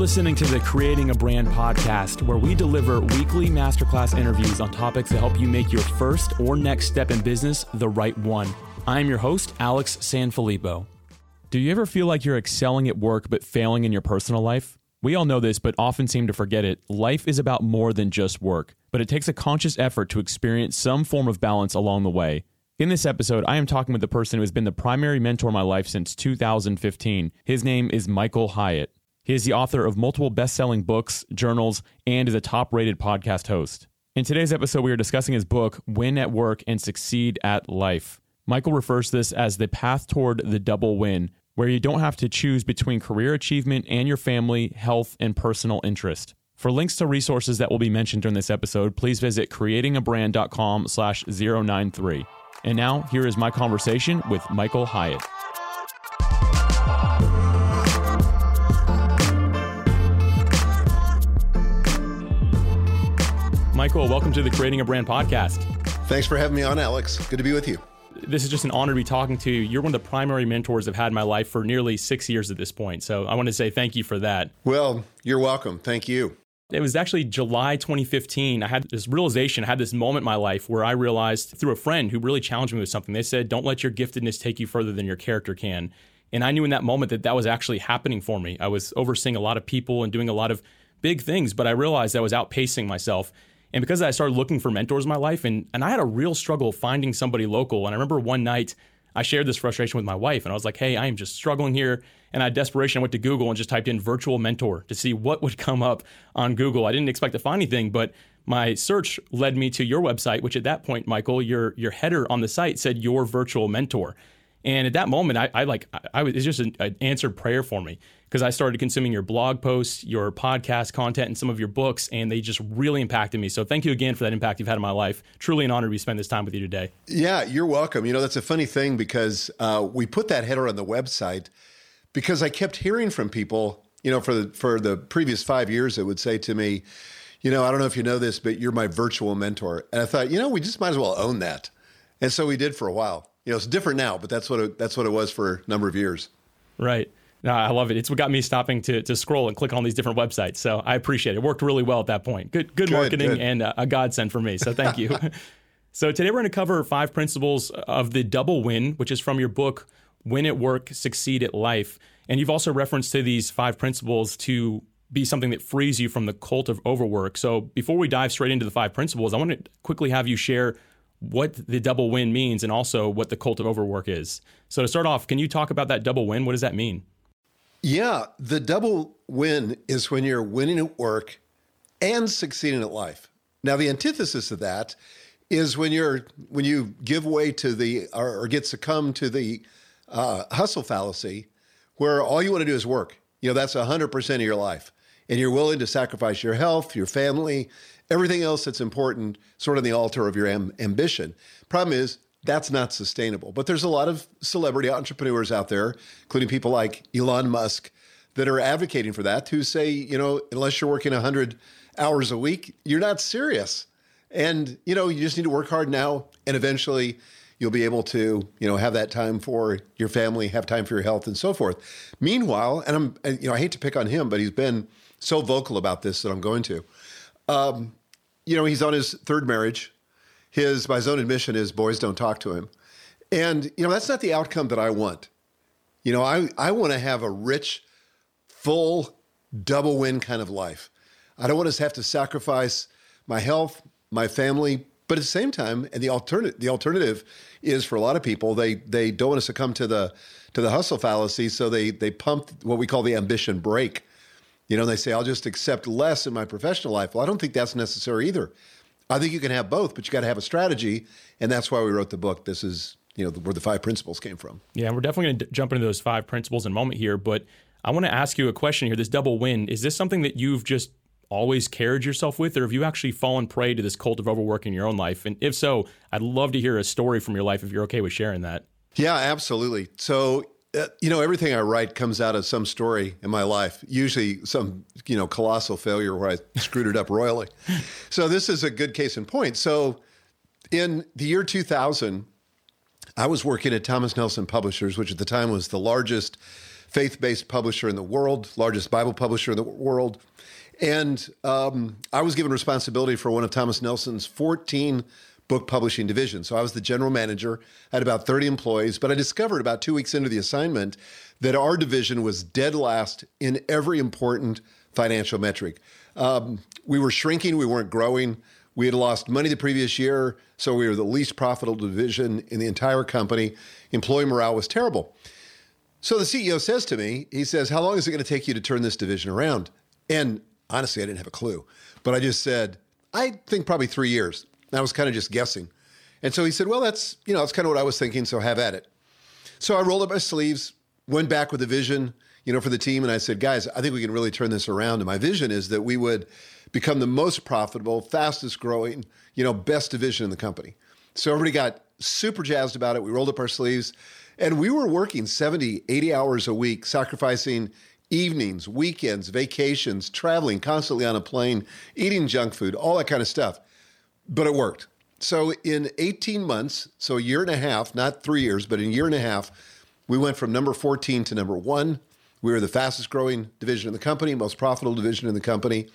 listening to the Creating a Brand podcast, where we deliver weekly masterclass interviews on topics that help you make your first or next step in business the right one. I'm your host, Alex Sanfilippo. Do you ever feel like you're excelling at work but failing in your personal life? We all know this, but often seem to forget it. Life is about more than just work, but it takes a conscious effort to experience some form of balance along the way. In this episode, I am talking with the person who has been the primary mentor in my life since 2015. His name is Michael Hyatt. He is the author of multiple best selling books, journals, and is a top rated podcast host. In today's episode, we are discussing his book, Win at Work and Succeed at Life. Michael refers to this as the path toward the double win, where you don't have to choose between career achievement and your family, health, and personal interest. For links to resources that will be mentioned during this episode, please visit creatingabrand.com slash 093. And now, here is my conversation with Michael Hyatt. Michael, welcome to the Creating a Brand podcast. Thanks for having me on, Alex. Good to be with you. This is just an honor to be talking to you. You're one of the primary mentors I've had in my life for nearly six years at this point. So I want to say thank you for that. Well, you're welcome. Thank you. It was actually July 2015. I had this realization, I had this moment in my life where I realized through a friend who really challenged me with something. They said, Don't let your giftedness take you further than your character can. And I knew in that moment that that was actually happening for me. I was overseeing a lot of people and doing a lot of big things, but I realized I was outpacing myself. And because I started looking for mentors in my life, and, and I had a real struggle finding somebody local. And I remember one night I shared this frustration with my wife, and I was like, hey, I am just struggling here. And I had desperation. I went to Google and just typed in virtual mentor to see what would come up on Google. I didn't expect to find anything, but my search led me to your website, which at that point, Michael, your your header on the site said your virtual mentor. And at that moment, I, I like I, I was it's just an, an answered prayer for me because I started consuming your blog posts, your podcast content, and some of your books, and they just really impacted me. So thank you again for that impact you've had in my life. Truly an honor to be this time with you today. Yeah, you're welcome. You know, that's a funny thing because uh, we put that header on the website because I kept hearing from people, you know, for the for the previous five years that would say to me, you know, I don't know if you know this, but you're my virtual mentor. And I thought, you know, we just might as well own that. And so we did for a while. You know, it's different now, but that's what it, that's what it was for a number of years. Right. No, I love it. It's what got me stopping to, to scroll and click on these different websites. So I appreciate it. It worked really well at that point. Good, good, good marketing good. and a godsend for me. So thank you. so today we're going to cover five principles of the double win, which is from your book, Win at Work, Succeed at Life. And you've also referenced to these five principles to be something that frees you from the cult of overwork. So before we dive straight into the five principles, I want to quickly have you share what the double win means and also what the cult of overwork is. So to start off, can you talk about that double win? What does that mean? Yeah, the double win is when you're winning at work and succeeding at life. Now, the antithesis of that is when you're when you give way to the or, or get succumb to the uh, hustle fallacy, where all you want to do is work. You know, that's hundred percent of your life, and you're willing to sacrifice your health, your family, everything else that's important, sort of on the altar of your am- ambition. Problem is, that's not sustainable. But there's a lot of celebrity entrepreneurs out there, including people like Elon Musk, that are advocating for that, who say, you know, unless you're working 100 hours a week, you're not serious. And, you know, you just need to work hard now, and eventually you'll be able to, you know, have that time for your family, have time for your health, and so forth. Meanwhile, and I'm, you know, I hate to pick on him, but he's been so vocal about this that I'm going to. Um, you know, he's on his third marriage his, by his own admission, is boys don't talk to him. And, you know, that's not the outcome that I want. You know, I, I want to have a rich, full, double win kind of life. I don't want to have to sacrifice my health, my family, but at the same time, and the alternative, the alternative is for a lot of people, they they don't want to succumb to the to the hustle fallacy, so they they pump what we call the ambition brake. You know, they say I'll just accept less in my professional life. Well, I don't think that's necessary either. I think you can have both, but you got to have a strategy, and that's why we wrote the book. This is you know where the five principles came from. Yeah, we're definitely going to jump into those five principles in a moment here, but I want to ask you a question here. This double win is this something that you've just always carried yourself with, or have you actually fallen prey to this cult of overwork in your own life? And if so, I'd love to hear a story from your life if you're okay with sharing that. Yeah, absolutely. So uh, you know, everything I write comes out of some story in my life, usually some, you know, colossal failure where I screwed it up royally. So this is a good case in point. So in the year 2000, I was working at Thomas Nelson Publishers, which at the time was the largest faith based publisher in the world, largest Bible publisher in the world. And um, I was given responsibility for one of Thomas Nelson's 14 book publishing division. So I was the general manager, I had about 30 employees, but I discovered about two weeks into the assignment that our division was dead last in every important financial metric. Um, we were shrinking, we weren't growing. We had lost money the previous year, so we were the least profitable division in the entire company. Employee morale was terrible. So the CEO says to me, he says, How long is it going to take you to turn this division around? And honestly, I didn't have a clue. But I just said, I think probably three years. And I was kind of just guessing. And so he said, Well, that's, you know, that's kind of what I was thinking, so have at it. So I rolled up my sleeves, went back with a vision, you know, for the team, and I said, guys, I think we can really turn this around. And my vision is that we would become the most profitable, fastest growing, you know, best division in the company. So everybody got super jazzed about it. We rolled up our sleeves and we were working 70, 80 hours a week, sacrificing evenings, weekends, vacations, traveling constantly on a plane, eating junk food, all that kind of stuff. But it worked. So in 18 months, so a year and a half, not three years, but in a year and a half, we went from number 14 to number one. We were the fastest growing division in the company, most profitable division in the company.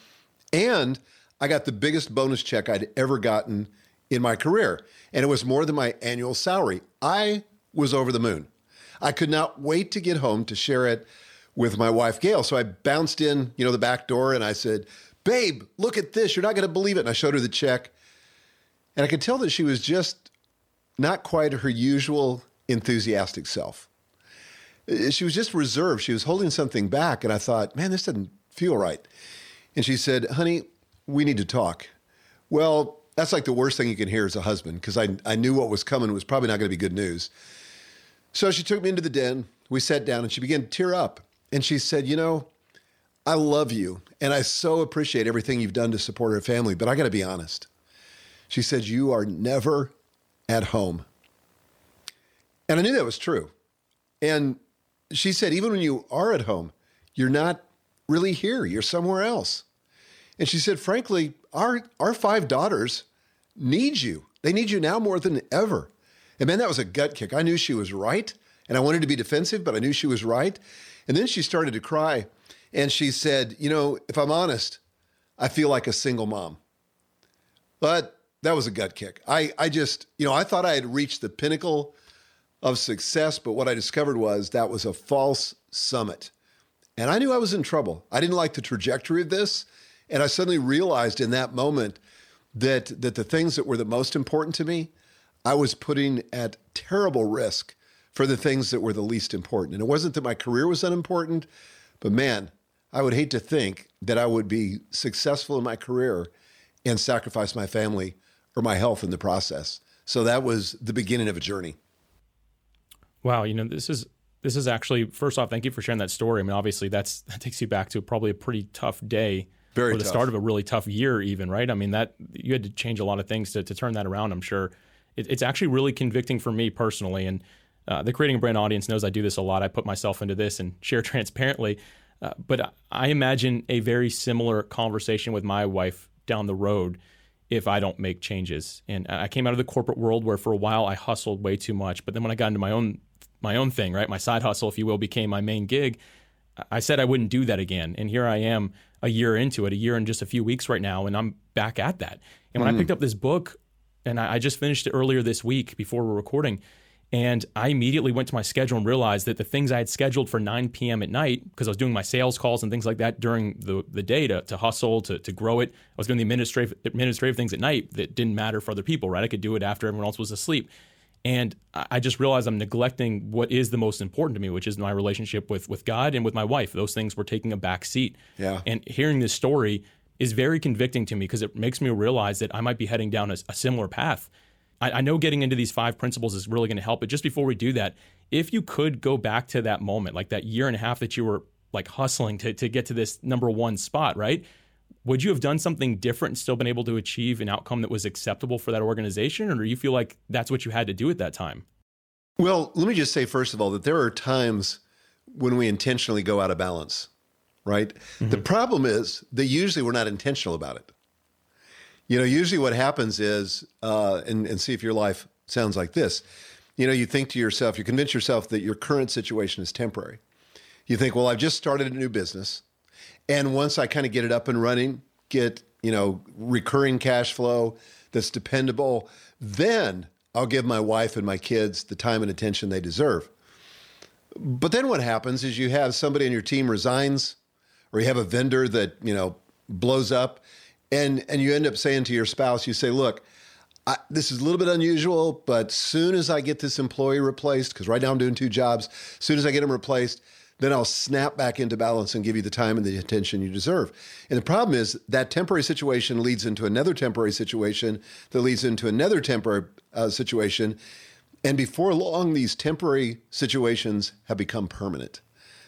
And I got the biggest bonus check I'd ever gotten in my career. And it was more than my annual salary. I was over the moon. I could not wait to get home to share it with my wife, Gail. So I bounced in, you know, the back door and I said, Babe, look at this. You're not going to believe it. And I showed her the check. And I could tell that she was just not quite her usual enthusiastic self. Uh, she was just reserved. She was holding something back. And I thought, man, this doesn't feel right. And she said, honey, we need to talk. Well, that's like the worst thing you can hear as a husband because I, I knew what was coming was probably not going to be good news. So she took me into the den. We sat down and she began to tear up. And she said, You know, I love you and I so appreciate everything you've done to support our family, but I got to be honest. She said, You are never at home. And I knew that was true. And she said, Even when you are at home, you're not really here, you're somewhere else. And she said, frankly, our, our five daughters need you. They need you now more than ever. And man, that was a gut kick. I knew she was right, and I wanted to be defensive, but I knew she was right. And then she started to cry, and she said, You know, if I'm honest, I feel like a single mom. But that was a gut kick. I, I just, you know, I thought I had reached the pinnacle of success, but what I discovered was that was a false summit. And I knew I was in trouble. I didn't like the trajectory of this. And I suddenly realized in that moment that, that the things that were the most important to me, I was putting at terrible risk for the things that were the least important. And it wasn't that my career was unimportant, but man, I would hate to think that I would be successful in my career and sacrifice my family or my health in the process. So that was the beginning of a journey. Wow, you know, this is this is actually first off, thank you for sharing that story. I mean, obviously that's that takes you back to probably a pretty tough day very or the tough. start of a really tough year, even right. I mean that you had to change a lot of things to, to turn that around. I'm sure it, it's actually really convicting for me personally, and uh, the creating a brand audience knows I do this a lot. I put myself into this and share transparently, uh, but I imagine a very similar conversation with my wife down the road if I don't make changes. And I came out of the corporate world where for a while I hustled way too much, but then when I got into my own my own thing, right, my side hustle, if you will, became my main gig. I said I wouldn't do that again, and here I am a year into it, a year and just a few weeks right now, and I'm back at that. And when mm. I picked up this book, and I, I just finished it earlier this week before we're recording, and I immediately went to my schedule and realized that the things I had scheduled for 9 p.m. at night, because I was doing my sales calls and things like that during the, the day to, to hustle, to, to grow it, I was doing the administrative, administrative things at night that didn't matter for other people, right? I could do it after everyone else was asleep. And I just realized I'm neglecting what is the most important to me, which is my relationship with with God and with my wife. Those things were taking a back seat. Yeah. And hearing this story is very convicting to me because it makes me realize that I might be heading down a, a similar path. I, I know getting into these five principles is really going to help. But just before we do that, if you could go back to that moment, like that year and a half that you were like hustling to to get to this number one spot, right? would you have done something different and still been able to achieve an outcome that was acceptable for that organization or do you feel like that's what you had to do at that time well let me just say first of all that there are times when we intentionally go out of balance right mm-hmm. the problem is that usually we're not intentional about it you know usually what happens is uh, and, and see if your life sounds like this you know you think to yourself you convince yourself that your current situation is temporary You think, well, I've just started a new business. And once I kind of get it up and running, get, you know, recurring cash flow that's dependable, then I'll give my wife and my kids the time and attention they deserve. But then what happens is you have somebody on your team resigns or you have a vendor that, you know, blows up and and you end up saying to your spouse, you say, "Look, I, this is a little bit unusual, but soon as I get this employee replaced, because right now I'm doing two jobs, as soon as I get them replaced, then I'll snap back into balance and give you the time and the attention you deserve. And the problem is that temporary situation leads into another temporary situation that leads into another temporary uh, situation. And before long, these temporary situations have become permanent.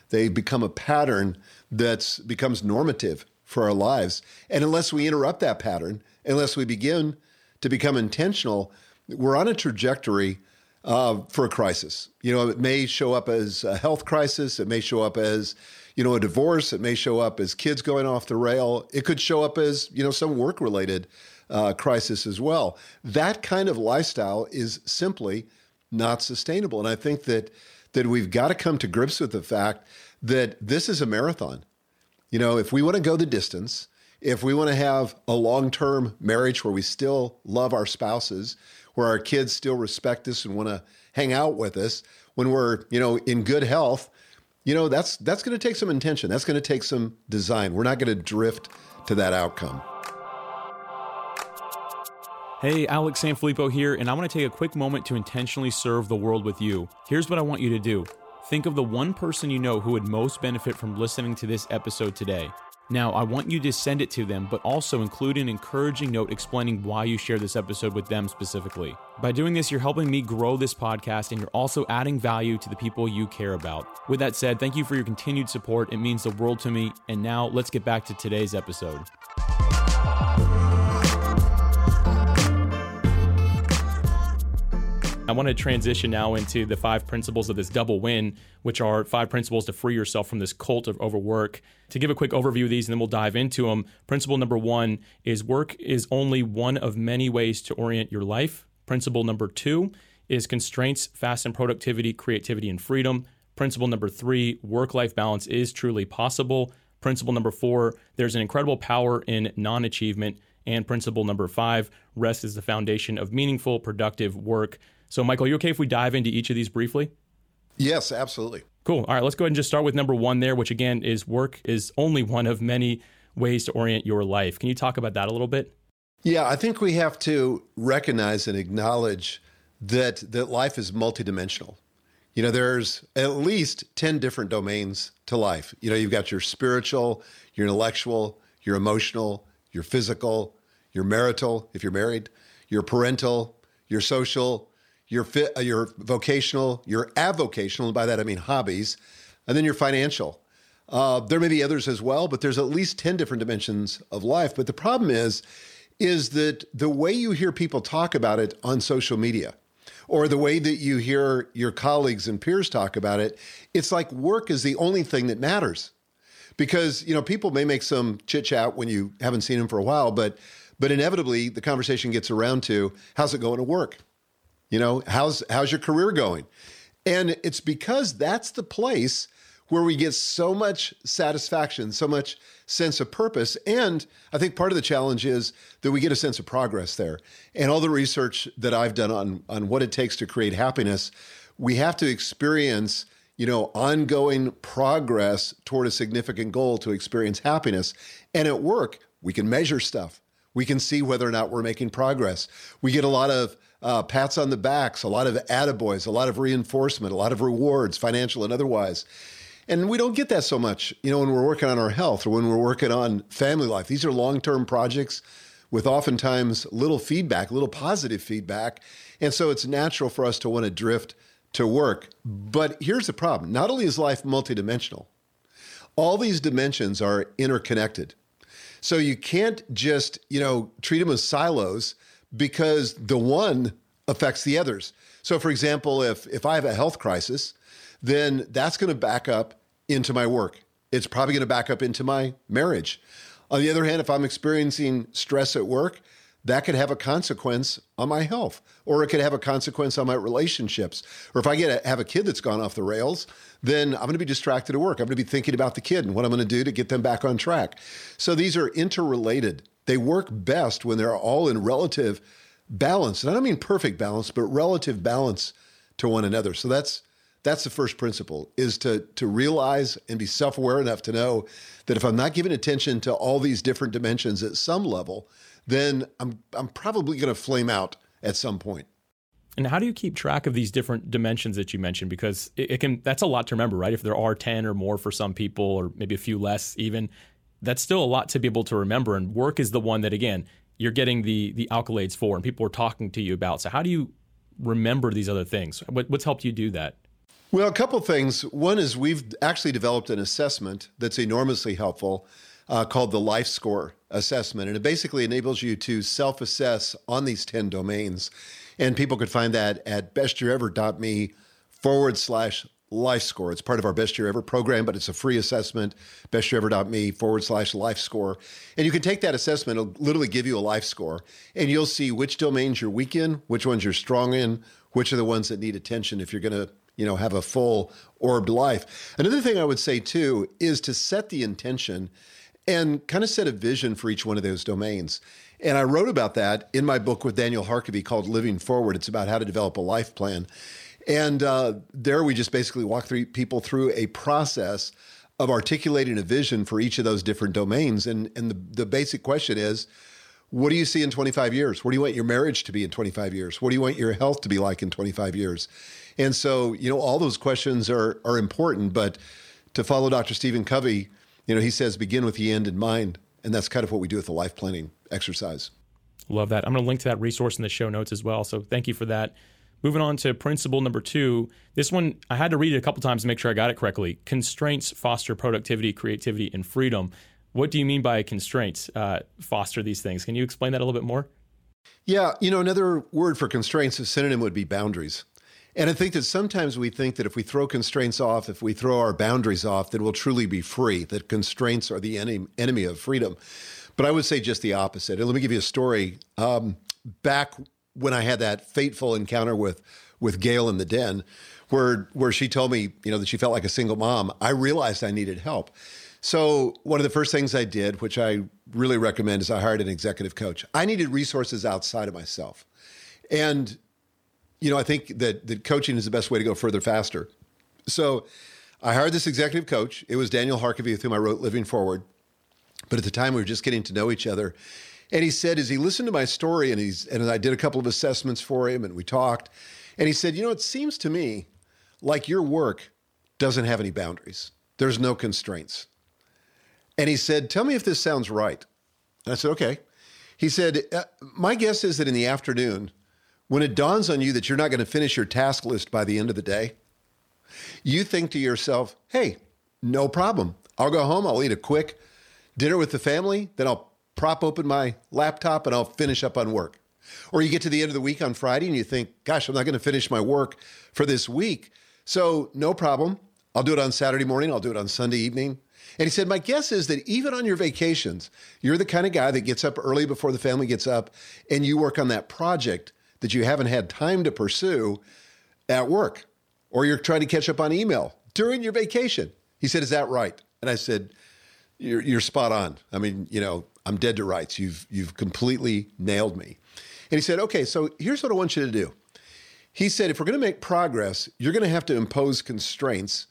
They become a pattern that becomes normative for our lives. And unless we interrupt that pattern, unless we begin to become intentional, we're on a trajectory uh, for a crisis. You know, it may show up as a health crisis. It may show up as, you know, a divorce. It may show up as kids going off the rail. It could show up as, you know, some work related uh, crisis as well. That kind of lifestyle is simply not sustainable. And I think that that we've got to come to grips with the fact that this is a marathon. You know, if we want to go the distance, if we want to have a long term marriage where we still love our spouses, where our kids still respect us and want to hang out with us when we're, you know, in good health, you know, that's that's going to take some intention. That's going to take some design. We're not going to drift to that outcome. Hey, Alex Sanfilippo here, and I want to take a quick moment to intentionally serve the world with you. Here's what I want you to do. Think of the one person you know who would most benefit from listening to this episode today. Now, I want you to send it to them, but also include an encouraging note explaining why you share this episode with them specifically. By doing this, you're helping me grow this podcast and you're also adding value to the people you care about. With that said, thank you for your continued support. It means the world to me. And now let's get back to today's episode. I want to transition now into the five principles of this double win, which are five principles to free yourself from this cult of overwork. To give a quick overview of these, and then we'll dive into them. Principle number one is work is only one of many ways to orient your life. Principle number two is constraints fasten productivity, creativity, and freedom. Principle number three work life balance is truly possible. Principle number four there's an incredible power in non achievement. And principle number five rest is the foundation of meaningful, productive work. So, Michael, are you okay if we dive into each of these briefly? Yes, absolutely. Cool. All right, let's go ahead and just start with number one there, which again is work is only one of many ways to orient your life. Can you talk about that a little bit? Yeah, I think we have to recognize and acknowledge that that life is multidimensional. You know, there's at least 10 different domains to life. You know, you've got your spiritual, your intellectual, your emotional, your physical, your marital, if you're married, your parental, your social, your fit, uh, your vocational, your avocational, and by that I mean hobbies, and then your financial. Uh, there may be others as well, but there's at least ten different dimensions of life. But the problem is, is that the way you hear people talk about it on social media, or the way that you hear your colleagues and peers talk about it, it's like work is the only thing that matters. Because you know people may make some chit chat when you haven't seen them for a while, but but inevitably the conversation gets around to how's it going to work you know, how's how's your career going? And it's because that's the place where we get so much satisfaction, so much sense of purpose. And I think part of the challenge is that we get a sense of progress there. And all the research that I've done on, on what it takes to create happiness, we have to experience, you know, ongoing progress toward a significant goal to experience happiness. And at work, we can measure stuff. We can see whether or not we're making progress. We get a lot of uh, pats on the backs, a lot of attaboys, a lot of reinforcement, a lot of rewards, financial and otherwise. And we don't get that so much, you know, when we're working on our health or when we're working on family life. These are long term projects with oftentimes little feedback, little positive feedback. And so it's natural for us to want to drift to work. But here's the problem not only is life multidimensional, all these dimensions are interconnected. So you can't just, you know, treat them as silos because the one affects the others. So, for example, if, if I have a health crisis, then that's going to back up into my work. It's probably going to back up into my marriage. On the other hand, if I'm experiencing stress at work, that could have a consequence on my health, or it could have a consequence on my relationships. Or if I get a, have a kid that's gone off the rails, then I'm going to be distracted at work. I'm going to be thinking about the kid and what I'm going to do to get them back on track. So these are interrelated. They work best when they're all in relative balance. And I don't mean perfect balance, but relative balance to one another. So that's that's the first principle is to to realize and be self-aware enough to know that if I'm not giving attention to all these different dimensions at some level, then I'm I'm probably going to flame out at some point. And how do you keep track of these different dimensions that you mentioned? Because it, it, can that's a lot to remember, right? If there are 10 or more for some people, or maybe a few less even, that's still a lot to be able to remember. And work is the one that again, you're getting the the accolades for and people are talking to you about. So how do you remember these other things? What, what's helped you do that? Well, a couple things. One is we've actually developed an assessment that's enormously helpful uh, called the Life Score Assessment. And it basically enables you to self assess on these 10 domains. And people could find that at bestyearever.me forward slash life score. It's part of our Best Year Ever program, but it's a free assessment, bestyearever.me forward slash life score. And you can take that assessment, it'll literally give you a life score, and you'll see which domains you're weak in, which ones you're strong in, which are the ones that need attention if you're going to you know, have a full orbed life. Another thing I would say too is to set the intention and kind of set a vision for each one of those domains. And I wrote about that in my book with Daniel Harkavy called Living Forward. It's about how to develop a life plan. And uh, there we just basically walk through people through a process of articulating a vision for each of those different domains. And, and the, the basic question is, what do you see in 25 years? What do you want your marriage to be in 25 years? What do you want your health to be like in 25 years? And so, you know, all those questions are are important. But to follow Dr. Stephen Covey, you know, he says begin with the end in mind, and that's kind of what we do with the life planning exercise. Love that. I'm going to link to that resource in the show notes as well. So thank you for that. Moving on to principle number two. This one, I had to read it a couple times to make sure I got it correctly. Constraints foster productivity, creativity, and freedom. What do you mean by constraints uh, foster these things? Can you explain that a little bit more? Yeah, you know, another word for constraints, a synonym would be boundaries. And I think that sometimes we think that if we throw constraints off, if we throw our boundaries off, then we'll truly be free, that constraints are the enemy of freedom. But I would say just the opposite. And let me give you a story. Um, back when I had that fateful encounter with, with Gail in the den, where, where she told me, you know, that she felt like a single mom, I realized I needed help. So one of the first things I did, which I really recommend, is I hired an executive coach. I needed resources outside of myself. And you know, I think that that coaching is the best way to go further faster. So I hired this executive coach. It was Daniel Harkavy with whom I wrote Living Forward. But at the time we were just getting to know each other. And he said, as he listened to my story and he's and I did a couple of assessments for him and we talked, and he said, you know, it seems to me like your work doesn't have any boundaries. There's no constraints. And he said, Tell me if this sounds right. And I said, Okay. He said, uh, My guess is that in the afternoon, when it dawns on you that you're not going to finish your task list by the end of the day, you think to yourself, hey, no problem. I'll go home, I'll eat a quick dinner with the family, then I'll prop open my laptop and I'll finish up on work. Or you get to the end of the week on Friday and you think, gosh, I'm not going to finish my work for this week. So, no problem. I'll do it on Saturday morning, I'll do it on Sunday evening. And he said, My guess is that even on your vacations, you're the kind of guy that gets up early before the family gets up and you work on that project that you haven't had time to pursue at work, or you're trying to catch up on email during your vacation. He said, Is that right? And I said, You're, you're spot on. I mean, you know, I'm dead to rights. You've, you've completely nailed me. And he said, Okay, so here's what I want you to do. He said, If we're going to make progress, you're going to have to impose constraints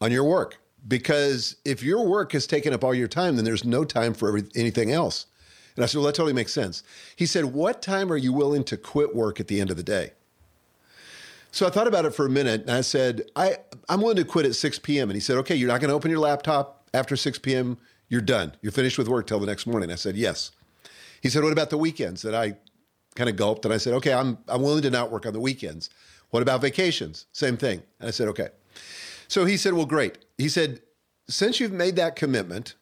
on your work because if your work has taken up all your time, then there's no time for every, anything else. And I said, Well, that totally makes sense. He said, What time are you willing to quit work at the end of the day? So I thought about it for a minute and I said, I, I'm willing to quit at 6 p.m. And he said, Okay, you're not going to open your laptop after 6 p.m. You're done. You're finished with work till the next morning. I said, Yes. He said, What about the weekends? And I kind of gulped and I said, Okay, I'm, I'm willing to not work on the weekends. What about vacations? Same thing. And I said, Okay. So he said, Well, great. He said, Since you've made that commitment,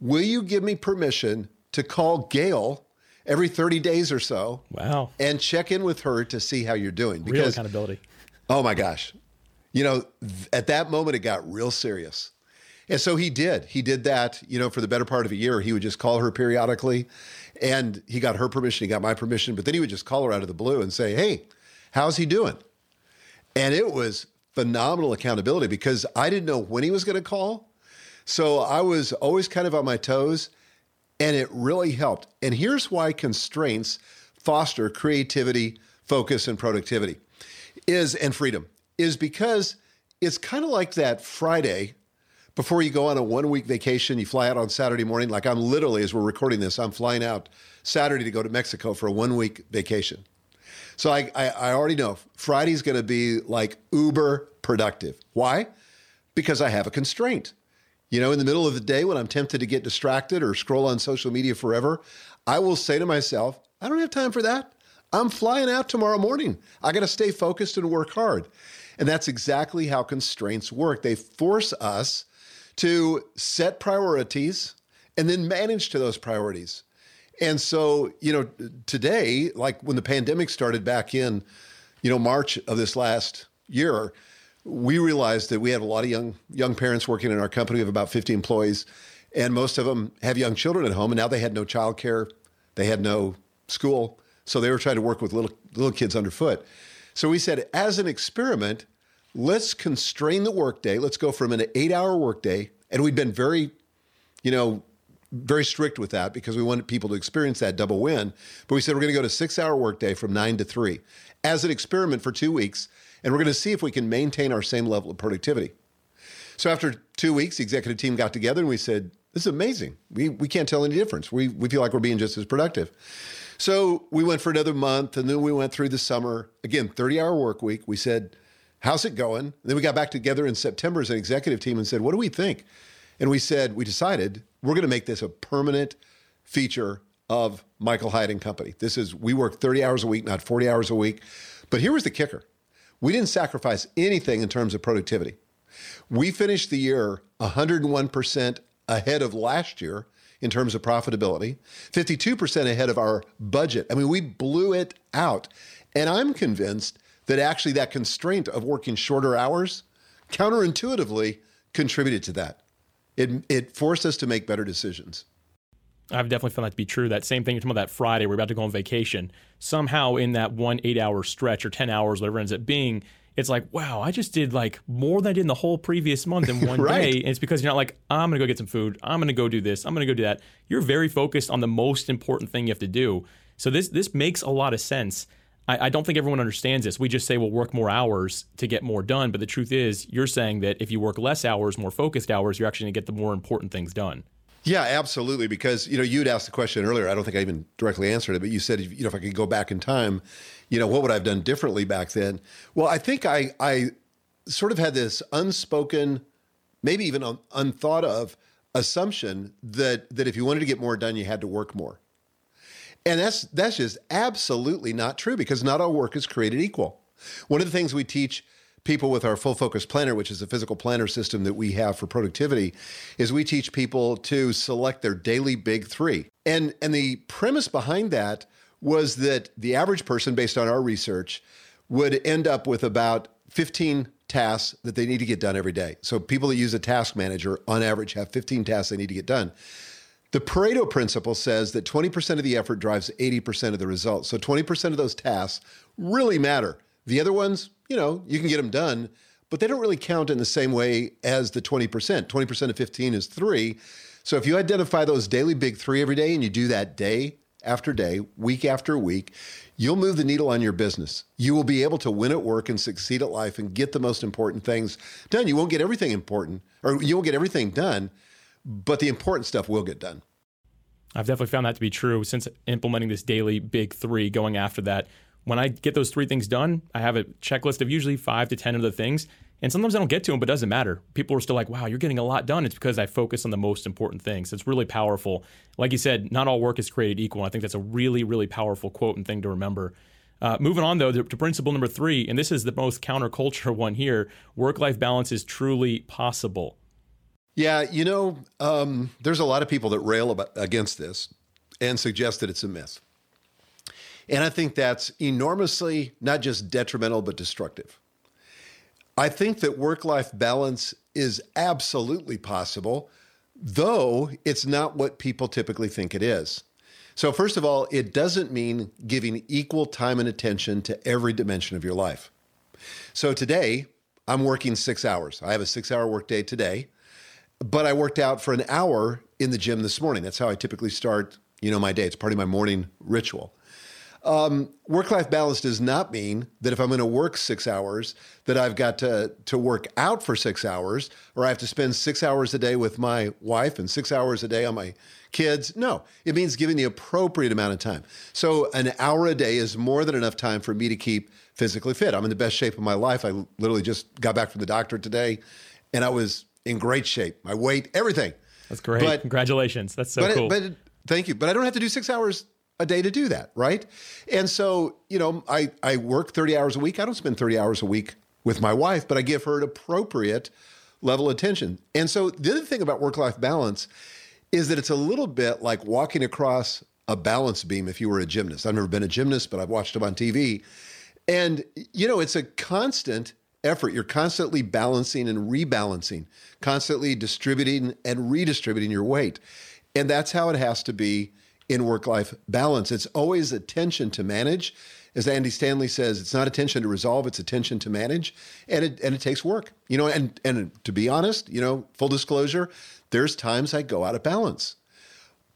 will you give me permission to call Gail every 30 days or so. Wow. And check in with her to see how you're doing. Because, real accountability. Oh my gosh. You know, th- at that moment, it got real serious. And so he did. He did that, you know, for the better part of a year. He would just call her periodically and he got her permission, he got my permission, but then he would just call her out of the blue and say, Hey, how's he doing? And it was phenomenal accountability because I didn't know when he was going to call. So I was always kind of on my toes and it really helped. And here's why constraints foster creativity, focus, and productivity is and freedom is because it's kind of like that Friday before you go on a one week vacation, you fly out on Saturday morning. Like I'm literally, as we're recording this, I'm flying out Saturday to go to Mexico for a one week vacation. So I, I, I already know Friday's going to be like uber productive. Why? Because I have a constraint. You know, in the middle of the day when I'm tempted to get distracted or scroll on social media forever, I will say to myself, I don't have time for that. I'm flying out tomorrow morning. I got to stay focused and work hard. And that's exactly how constraints work. They force us to set priorities and then manage to those priorities. And so, you know, today, like when the pandemic started back in, you know, March of this last year, we realized that we had a lot of young young parents working in our company. Have about 50 employees, and most of them have young children at home. And now they had no childcare, they had no school, so they were trying to work with little little kids underfoot. So we said, as an experiment, let's constrain the workday. Let's go from an eight-hour workday, and we'd been very, you know, very strict with that because we wanted people to experience that double win. But we said we're going to go to six-hour workday from nine to three as an experiment for two weeks, and we're going to see if we can maintain our same level of productivity. So after two weeks, the executive team got together and we said, "This is amazing. We we can't tell any difference. We we feel like we're being just as productive." So we went for another month, and then we went through the summer again, thirty-hour work week. We said how's it going? And then we got back together in September as an executive team and said, what do we think? And we said, we decided we're going to make this a permanent feature of Michael Hyatt and Company. This is, we work 30 hours a week, not 40 hours a week. But here was the kicker we didn't sacrifice anything in terms of productivity. We finished the year 101% ahead of last year in terms of profitability, 52% ahead of our budget. I mean, we blew it out. And I'm convinced that actually that constraint of working shorter hours counterintuitively contributed to that. It, it forced us to make better decisions. I've definitely found that to be true. That same thing you're talking about that Friday, we're about to go on vacation. Somehow in that one eight hour stretch or 10 hours, whatever ends up being, it's like, wow, I just did like more than I did in the whole previous month in one right. day. And it's because you're not like, I'm going to go get some food. I'm going to go do this. I'm going to go do that. You're very focused on the most important thing you have to do. So this this makes a lot of sense. I, I don't think everyone understands this. We just say we'll work more hours to get more done. But the truth is, you're saying that if you work less hours, more focused hours, you're actually going to get the more important things done. Yeah, absolutely. Because you know, you'd asked the question earlier. I don't think I even directly answered it, but you said, you know, if I could go back in time, you know, what would I have done differently back then? Well, I think I I sort of had this unspoken, maybe even un- unthought of assumption that that if you wanted to get more done, you had to work more. And that's that's just absolutely not true because not all work is created equal. One of the things we teach people with our full focus planner, which is a physical planner system that we have for productivity, is we teach people to select their daily big three. And and the premise behind that was that the average person, based on our research, would end up with about 15 tasks that they need to get done every day. So people that use a task manager on average have 15 tasks they need to get done. The Pareto principle says that 20% of the effort drives 80% of the results. So 20% of those tasks really matter. The other ones, you know, you can get them done, but they don't really count in the same way as the 20%. 20% of 15 is three. So if you identify those daily big three every day and you do that day after day, week after week, you'll move the needle on your business. You will be able to win at work and succeed at life and get the most important things done. You won't get everything important or you won't get everything done but the important stuff will get done. I've definitely found that to be true since implementing this daily big three, going after that. When I get those three things done, I have a checklist of usually five to 10 of the things. And sometimes I don't get to them, but it doesn't matter. People are still like, wow, you're getting a lot done. It's because I focus on the most important things. It's really powerful. Like you said, not all work is created equal. I think that's a really, really powerful quote and thing to remember. Uh, moving on, though, to, to principle number three, and this is the most counterculture one here work life balance is truly possible. Yeah, you know, um, there's a lot of people that rail about, against this and suggest that it's a myth. And I think that's enormously not just detrimental, but destructive. I think that work life balance is absolutely possible, though it's not what people typically think it is. So, first of all, it doesn't mean giving equal time and attention to every dimension of your life. So, today, I'm working six hours. I have a six hour workday today, but I worked out for an hour in the gym this morning. That's how I typically start, you know, my day. It's part of my morning ritual. Um, work life balance does not mean that if I'm going to work six hours, that I've got to, to work out for six hours, or I have to spend six hours a day with my wife and six hours a day on my kids. No, it means giving the appropriate amount of time. So an hour a day is more than enough time for me to keep physically fit. I'm in the best shape of my life. I literally just got back from the doctor today, and I was in great shape. My weight, everything. That's great. But, Congratulations. That's so but cool. It, but thank you. But I don't have to do six hours a day to do that, right? And so, you know, I, I work 30 hours a week. I don't spend 30 hours a week with my wife, but I give her an appropriate level of attention. And so the other thing about work life balance is that it's a little bit like walking across a balance beam if you were a gymnast. I've never been a gymnast, but I've watched them on TV. And, you know, it's a constant effort. You're constantly balancing and rebalancing, constantly distributing and redistributing your weight. And that's how it has to be in work life balance. It's always attention to manage. As Andy Stanley says, it's not attention to resolve, it's attention to manage. And it, and it takes work. You know, and, and to be honest, you know, full disclosure, there's times I go out of balance.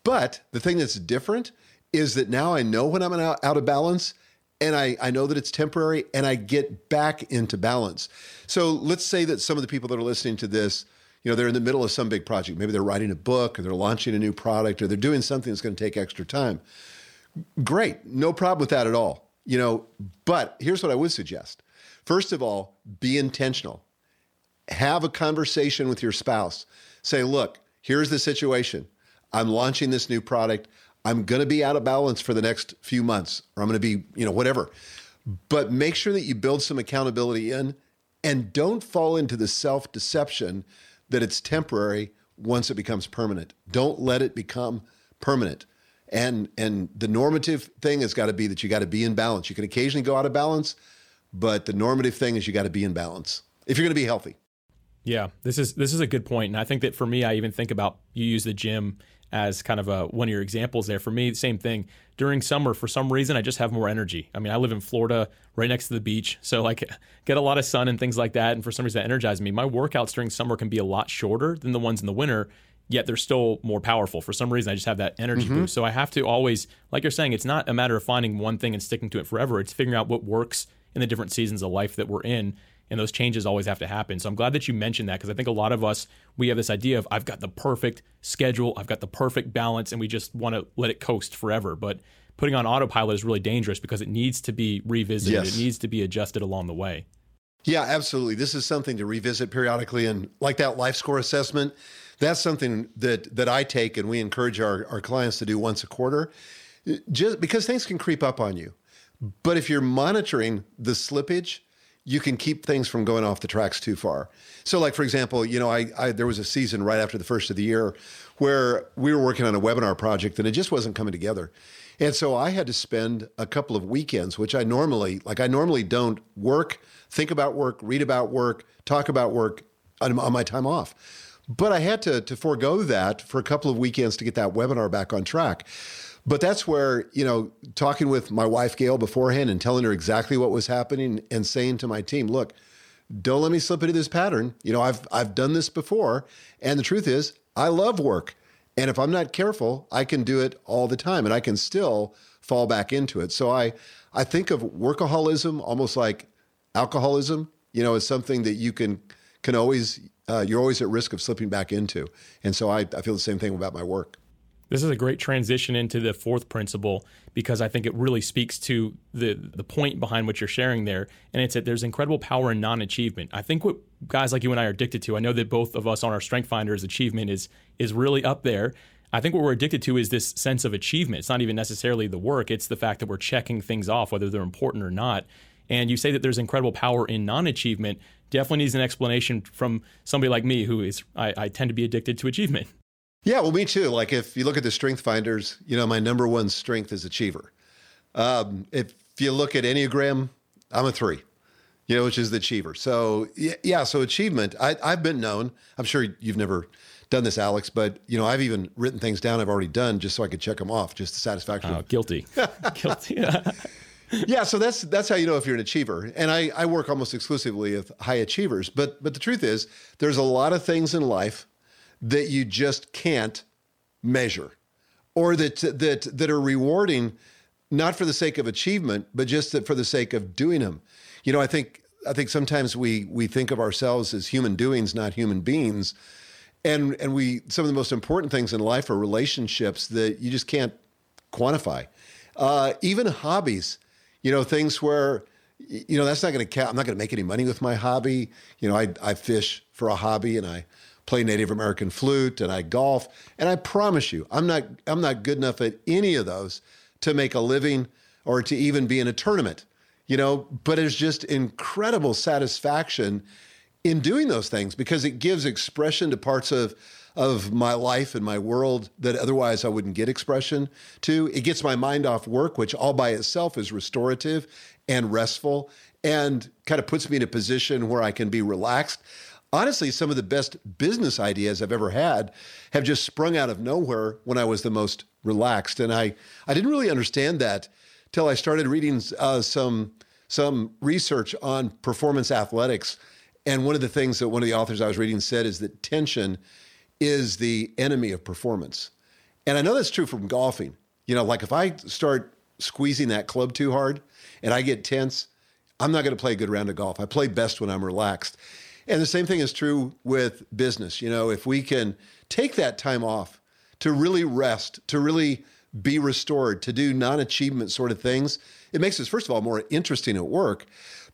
But the thing that's different is that now I know when I'm out, out of balance and I, I know that it's temporary and I get back into balance. So let's say that some of the people that are listening to this you know, they're in the middle of some big project. Maybe they're writing a book or they're launching a new product or they're doing something that's going to take extra time. Great. No problem with that at all. You know, but here's what I would suggest. First of all, be intentional. Have a conversation with your spouse. Say, look, here's the situation. I'm launching this new product. I'm going to be out of balance for the next few months, or I'm going to be, you know, whatever. But make sure that you build some accountability in and don't fall into the self deception that it's temporary once it becomes permanent. Don't let it become permanent. And and the normative thing has got to be that you got to be in balance. You can occasionally go out of balance, but the normative thing is you got to be in balance if you're going to be healthy. Yeah, this is this is a good point, and I think that for me, I even think about you use the gym as kind of a one of your examples there. For me, same thing. During summer, for some reason, I just have more energy. I mean, I live in Florida, right next to the beach, so like get a lot of sun and things like that. And for some reason, that energizes me. My workouts during summer can be a lot shorter than the ones in the winter. Yet they're still more powerful. For some reason, I just have that energy mm-hmm. boost. So I have to always, like you're saying, it's not a matter of finding one thing and sticking to it forever. It's figuring out what works in the different seasons of life that we're in and those changes always have to happen. So I'm glad that you mentioned that because I think a lot of us we have this idea of I've got the perfect schedule, I've got the perfect balance, and we just want to let it coast forever. But putting on autopilot is really dangerous because it needs to be revisited. Yes. It needs to be adjusted along the way. Yeah, absolutely. This is something to revisit periodically, and like that life score assessment, that's something that that I take and we encourage our, our clients to do once a quarter, just because things can creep up on you. But if you're monitoring the slippage you can keep things from going off the tracks too far. So, like for example, you know, I, I, there was a season right after the first of the year where we were working on a webinar project and it just wasn't coming together, and so I had to spend a couple of weekends, which I normally like. I normally don't work, think about work, read about work, talk about work on, on my time off, but I had to to forego that for a couple of weekends to get that webinar back on track. But that's where, you know, talking with my wife, Gail, beforehand and telling her exactly what was happening and saying to my team, look, don't let me slip into this pattern. You know, I've, I've done this before. And the truth is, I love work. And if I'm not careful, I can do it all the time and I can still fall back into it. So I, I think of workaholism almost like alcoholism, you know, as something that you can, can always, uh, you're always at risk of slipping back into. And so I, I feel the same thing about my work. This is a great transition into the fourth principle because I think it really speaks to the the point behind what you're sharing there, and it's that there's incredible power in non-achievement. I think what guys like you and I are addicted to. I know that both of us on our Strength Finders achievement is is really up there. I think what we're addicted to is this sense of achievement. It's not even necessarily the work; it's the fact that we're checking things off, whether they're important or not. And you say that there's incredible power in non-achievement. Definitely needs an explanation from somebody like me, who is I, I tend to be addicted to achievement. Yeah, well, me too. Like if you look at the strength finders, you know, my number one strength is achiever. Um, if you look at Enneagram, I'm a three. you know, which is the achiever. So yeah, so achievement. I, I've been known. I'm sure you've never done this, Alex, but you know, I've even written things down I've already done just so I could check them off, just the satisfaction. Oh, guilty, guilty. yeah, so that's that's how you know if you're an achiever. And I, I work almost exclusively with high achievers. But but the truth is, there's a lot of things in life that you just can't measure, or that that that are rewarding, not for the sake of achievement, but just that for the sake of doing them. You know, I think I think sometimes we we think of ourselves as human doings, not human beings. And and we some of the most important things in life are relationships that you just can't quantify. Uh, even hobbies, you know, things where you know that's not going to count. I'm not going to make any money with my hobby. You know, I I fish for a hobby and I play Native American flute and I golf. And I promise you, I'm not I'm not good enough at any of those to make a living or to even be in a tournament you know, but there's just incredible satisfaction in doing those things because it gives expression to parts of of my life and my world that otherwise I wouldn't get expression to. It gets my mind off work, which all by itself is restorative and restful and kind of puts me in a position where I can be relaxed. Honestly, some of the best business ideas I've ever had have just sprung out of nowhere when I was the most relaxed. And I, I didn't really understand that till I started reading uh, some some research on performance athletics. And one of the things that one of the authors I was reading said is that tension is the enemy of performance. And I know that's true from golfing. You know, like if I start squeezing that club too hard and I get tense, I'm not going to play a good round of golf. I play best when I'm relaxed. And the same thing is true with business. You know, if we can take that time off to really rest, to really be restored, to do non achievement sort of things, it makes us, first of all, more interesting at work,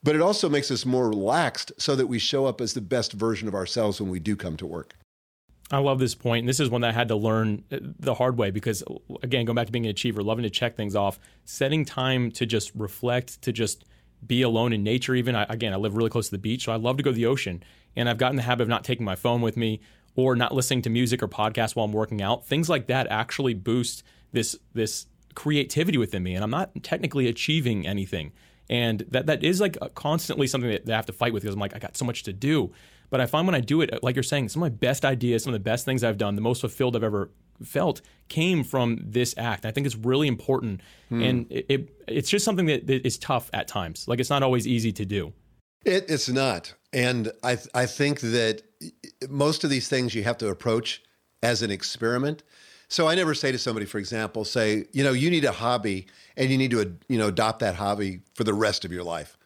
but it also makes us more relaxed so that we show up as the best version of ourselves when we do come to work. I love this point, and this is one that I had to learn uh, the hard way because, again, going back to being an achiever, loving to check things off, setting time to just reflect, to just be alone in nature. Even I, again, I live really close to the beach, so I love to go to the ocean, and I've gotten the habit of not taking my phone with me or not listening to music or podcasts while I'm working out. Things like that actually boost this this creativity within me, and I'm not technically achieving anything. And that that is like constantly something that, I have to fight with because I'm like I got so much to do. But I find when I do it, like you're saying, some of my best ideas, some of the best things I've done, the most fulfilled I've ever felt came from this act. I think it's really important, hmm. and it, it, it's just something that, that is tough at times. Like it's not always easy to do. It, it's not, and I I think that most of these things you have to approach as an experiment. So I never say to somebody, for example, say, you know, you need a hobby and you need to, you know, adopt that hobby for the rest of your life.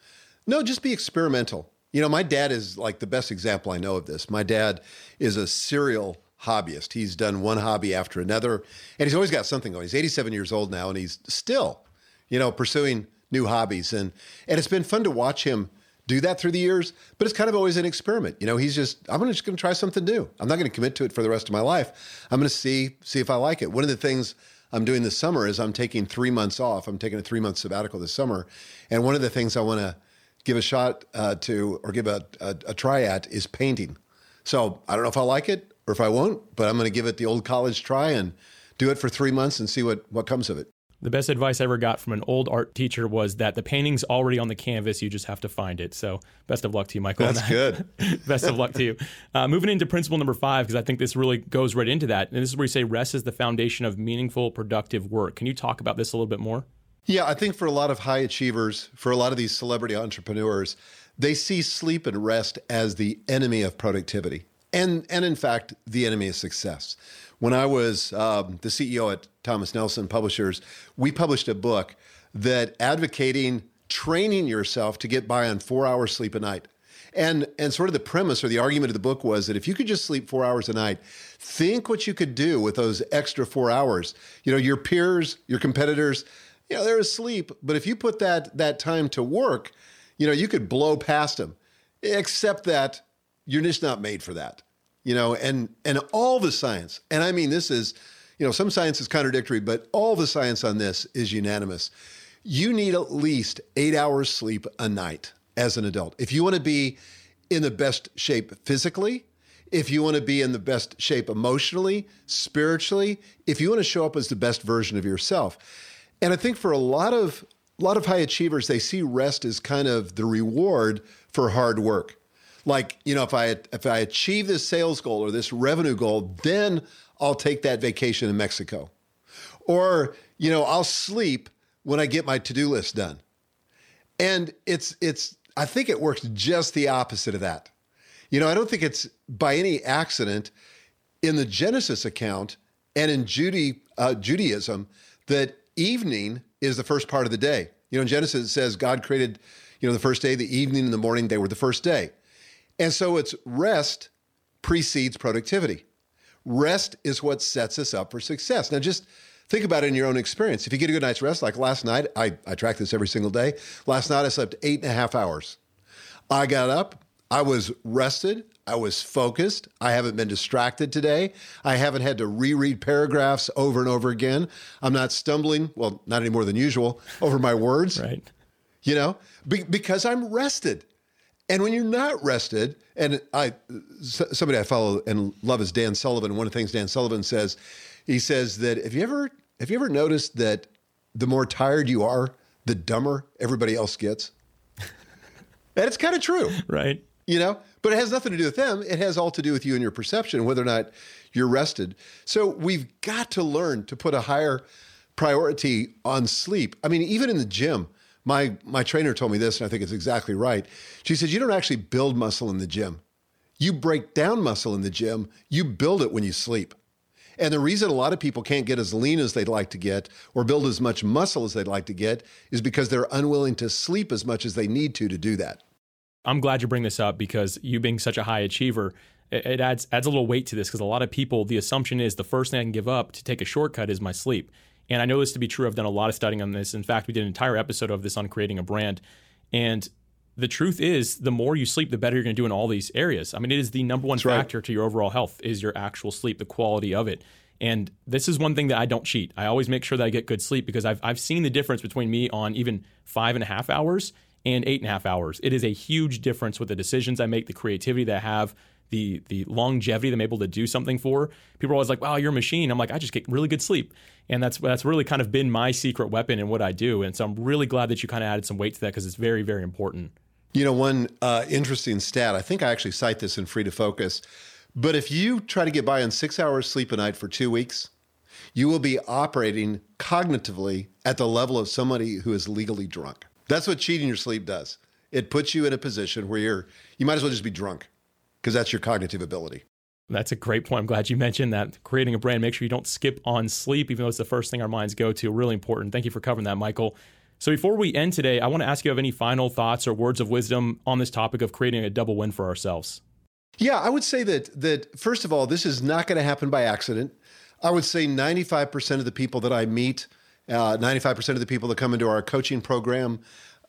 No, just be experimental. You know, my dad is like the best example I know of this. My dad is a serial hobbyist. He's done one hobby after another, and he's always got something going. He's 87 years old now, and he's still, you know, pursuing new hobbies. And and it's been fun to watch him do that through the years, but it's kind of always an experiment. You know, he's just I'm just going to try something new. I'm not going to commit to it for the rest of my life. I'm going to see see if I like it. One of the things I'm doing this summer is I'm taking three months off. I'm taking a three month sabbatical this summer, and one of the things I want to give a shot uh, to or give a, a, a try at is painting. So I don't know if I like it or if I won't, but I'm going to give it the old college try and do it for three months and see what what comes of it. The best advice I ever got from an old art teacher was that the painting's already on the canvas. You just have to find it. So, best of luck to you, Michael. That's good. best of luck to you. Uh, moving into principle number five, because I think this really goes right into that. And this is where you say rest is the foundation of meaningful, productive work. Can you talk about this a little bit more? Yeah, I think for a lot of high achievers, for a lot of these celebrity entrepreneurs, they see sleep and rest as the enemy of productivity. And, and in fact, the enemy of success. When I was um, the CEO at Thomas Nelson Publishers, we published a book that advocating training yourself to get by on four hours sleep a night. And, and sort of the premise or the argument of the book was that if you could just sleep four hours a night, think what you could do with those extra four hours. You know, your peers, your competitors, you know, they're asleep, but if you put that that time to work, you know, you could blow past them. Except that you're just not made for that you know, and and all the science, and I mean this is, you know, some science is contradictory, but all the science on this is unanimous. You need at least eight hours sleep a night as an adult. If you want to be in the best shape physically, if you want to be in the best shape emotionally, spiritually, if you want to show up as the best version of yourself. And I think for a lot of a lot of high achievers, they see rest as kind of the reward for hard work. Like, you know, if I if I achieve this sales goal or this revenue goal, then I'll take that vacation in Mexico. Or, you know, I'll sleep when I get my to-do list done. And it's it's I think it works just the opposite of that. You know, I don't think it's by any accident in the Genesis account and in Judy, uh, Judaism that evening is the first part of the day. You know, in Genesis it says God created, you know, the first day, the evening and the morning, they were the first day. And so it's rest precedes productivity. Rest is what sets us up for success. Now, just think about it in your own experience. If you get a good night's rest, like last night, I, I track this every single day. Last night, I slept eight and a half hours. I got up, I was rested, I was focused. I haven't been distracted today. I haven't had to reread paragraphs over and over again. I'm not stumbling, well, not any more than usual, over my words. right. You know, be, because I'm rested. And when you're not rested, and I, somebody I follow and love is Dan Sullivan. One of the things Dan Sullivan says, he says that have you ever have you ever noticed that the more tired you are, the dumber everybody else gets? and it's kind of true, right? You know, but it has nothing to do with them. It has all to do with you and your perception, whether or not you're rested. So we've got to learn to put a higher priority on sleep. I mean, even in the gym, my my trainer told me this, and I think it's exactly right. She said, "You don't actually build muscle in the gym. You break down muscle in the gym. You build it when you sleep." And the reason a lot of people can't get as lean as they'd like to get or build as much muscle as they'd like to get is because they're unwilling to sleep as much as they need to to do that. I'm glad you bring this up because you being such a high achiever, it, adds adds a little weight to this because a lot of people the assumption is the first thing I can give up to take a shortcut is my sleep. And I know this to be true. I've done a lot of studying on this. In fact, we did an entire episode of this on creating a brand. And the truth is, the more you sleep, the better you're going to do in all these areas. I mean, it is the number one That's factor right. to your overall health is your actual sleep, the quality of it. And this is one thing that I don't cheat. I always make sure that I get good sleep because I've, I've seen the difference between me on even five and a half hours and eight and a half hours. It is a huge difference with the decisions I make, the creativity that I have, the the longevity that I'm able to do something for. People are always like, "Wow, you're a machine." I'm like, I just get really good sleep, and that's that's really kind of been my secret weapon in what I do. And so I'm really glad that you kind of added some weight to that because it's very very important. You know, one uh, interesting stat. I think I actually cite this in Free to Focus. But if you try to get by on six hours sleep a night for two weeks, you will be operating cognitively at the level of somebody who is legally drunk. That's what cheating your sleep does. It puts you in a position where you're you might as well just be drunk because that's your cognitive ability. That's a great point. I'm glad you mentioned that. Creating a brand, make sure you don't skip on sleep, even though it's the first thing our minds go to. Really important. Thank you for covering that, Michael. So before we end today, I want to ask you have any final thoughts or words of wisdom on this topic of creating a double win for ourselves. Yeah, I would say that that first of all, this is not going to happen by accident. I would say 95% of the people that I meet uh, 95% of the people that come into our coaching program,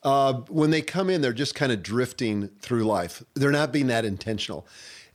uh, when they come in, they're just kind of drifting through life. They're not being that intentional.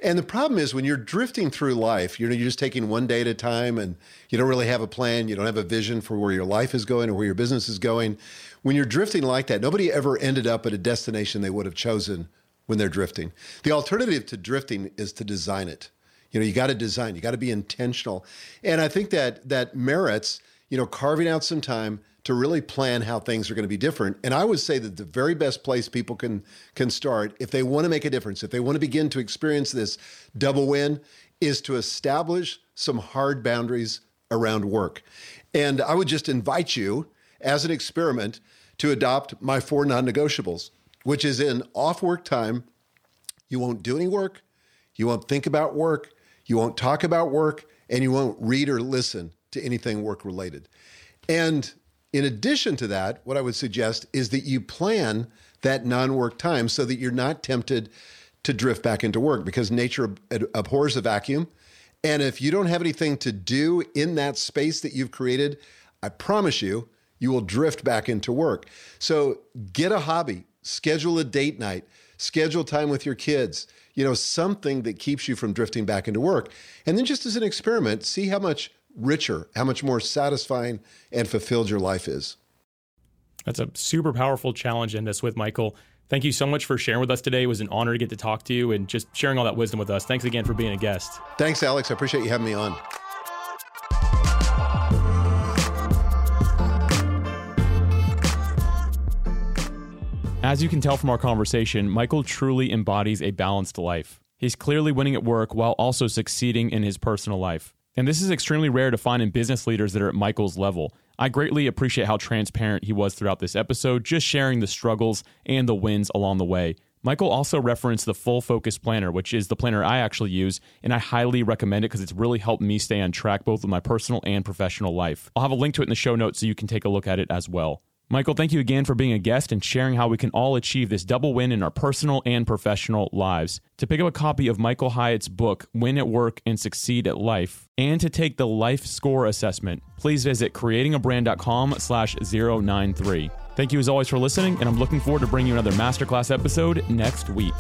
And the problem is when you're drifting through life, you're, you're just taking one day at a time and you don't really have a plan. You don't have a vision for where your life is going or where your business is going. When you're drifting like that, nobody ever ended up at a destination they would have chosen when they're drifting. The alternative to drifting is to design it. You know, you got to design, you got to be intentional. And I think that that merits you know, carving out some time to really plan how things are going to be different. And I would say that the very best place people can can start if they want to make a difference, if they want to begin to experience this double win, is to establish some hard boundaries around work. And I would just invite you as an experiment to adopt my four non-negotiables, which is in off work time, you won't do any work, you won't think about work, you won't talk about work, and you won't read or listen to anything work related. And in addition to that, what I would suggest is that you plan that non work time so that you're not tempted to drift back into work because nature abhors a vacuum. And if you don't have anything to do in that space that you've created, I promise you, you will drift back into work. So get a hobby, schedule a date night, schedule time with your kids, you know, something that keeps you from drifting back into work. And then just as an experiment, see how much richer, how much more satisfying and fulfilled your life is. That's a super powerful challenge in this with Michael. Thank you so much for sharing with us today. It was an honor to get to talk to you and just sharing all that wisdom with us. Thanks again for being a guest. Thanks, Alex. I appreciate you having me on. as you can tell from our conversation, Michael truly embodies a balanced life. He's clearly winning at work while also succeeding in his personal life. And this is extremely rare to find in business leaders that are at Michael's level. I greatly appreciate how transparent he was throughout this episode, just sharing the struggles and the wins along the way. Michael also referenced the Full Focus Planner, which is the planner I actually use, and I highly recommend it because it's really helped me stay on track both with my personal and professional life. I'll have a link to it in the show notes so you can take a look at it as well. Michael, thank you again for being a guest and sharing how we can all achieve this double win in our personal and professional lives. To pick up a copy of Michael Hyatt's book, Win at Work and Succeed at Life, and to take the Life Score Assessment, please visit creatingabrand.com slash 093. Thank you as always for listening, and I'm looking forward to bringing you another masterclass episode next week.